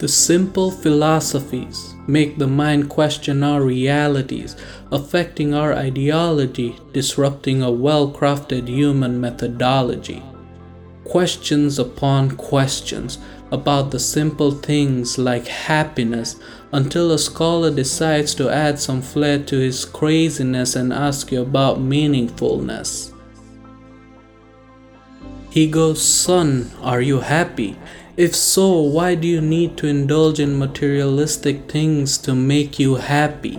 The simple philosophies make the mind question our realities, affecting our ideology, disrupting a well crafted human methodology. Questions upon questions about the simple things like happiness until a scholar decides to add some flair to his craziness and ask you about meaningfulness. He goes, Son, are you happy? If so, why do you need to indulge in materialistic things to make you happy?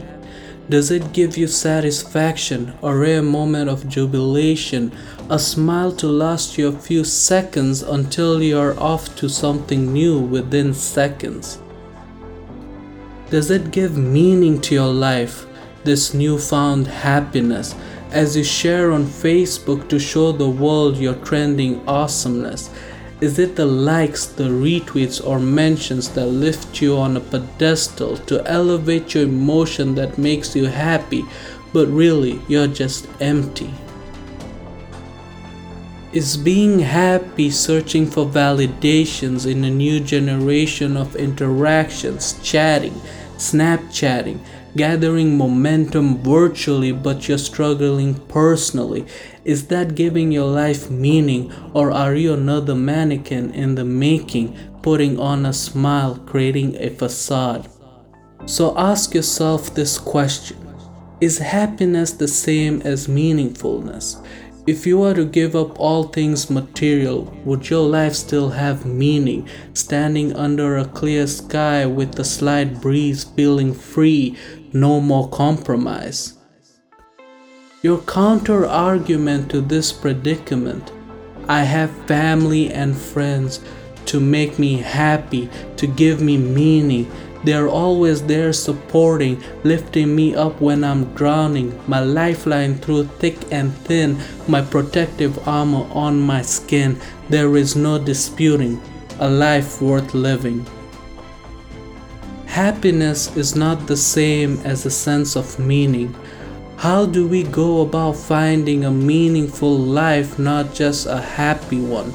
Does it give you satisfaction, a rare moment of jubilation, a smile to last you a few seconds until you are off to something new within seconds? Does it give meaning to your life, this newfound happiness, as you share on Facebook to show the world your trending awesomeness? Is it the likes, the retweets, or mentions that lift you on a pedestal to elevate your emotion that makes you happy, but really you're just empty? Is being happy searching for validations in a new generation of interactions, chatting, Snapchatting, gathering momentum virtually, but you're struggling personally? Is that giving your life meaning, or are you another mannequin in the making, putting on a smile, creating a facade? So ask yourself this question Is happiness the same as meaningfulness? If you were to give up all things material, would your life still have meaning? Standing under a clear sky with a slight breeze, feeling free, no more compromise. Your counter argument to this predicament I have family and friends to make me happy, to give me meaning, they're always there supporting, lifting me up when I'm drowning, my lifeline through thick and thin, my protective armor on my skin. There is no disputing a life worth living. Happiness is not the same as a sense of meaning. How do we go about finding a meaningful life, not just a happy one?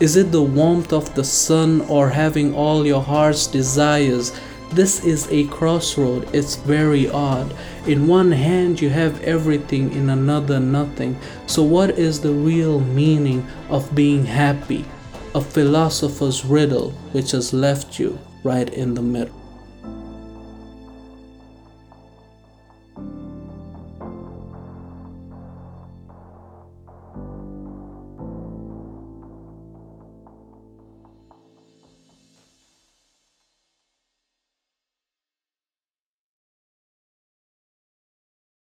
Is it the warmth of the sun or having all your heart's desires? This is a crossroad. It's very odd. In one hand, you have everything, in another, nothing. So, what is the real meaning of being happy? A philosopher's riddle which has left you right in the middle.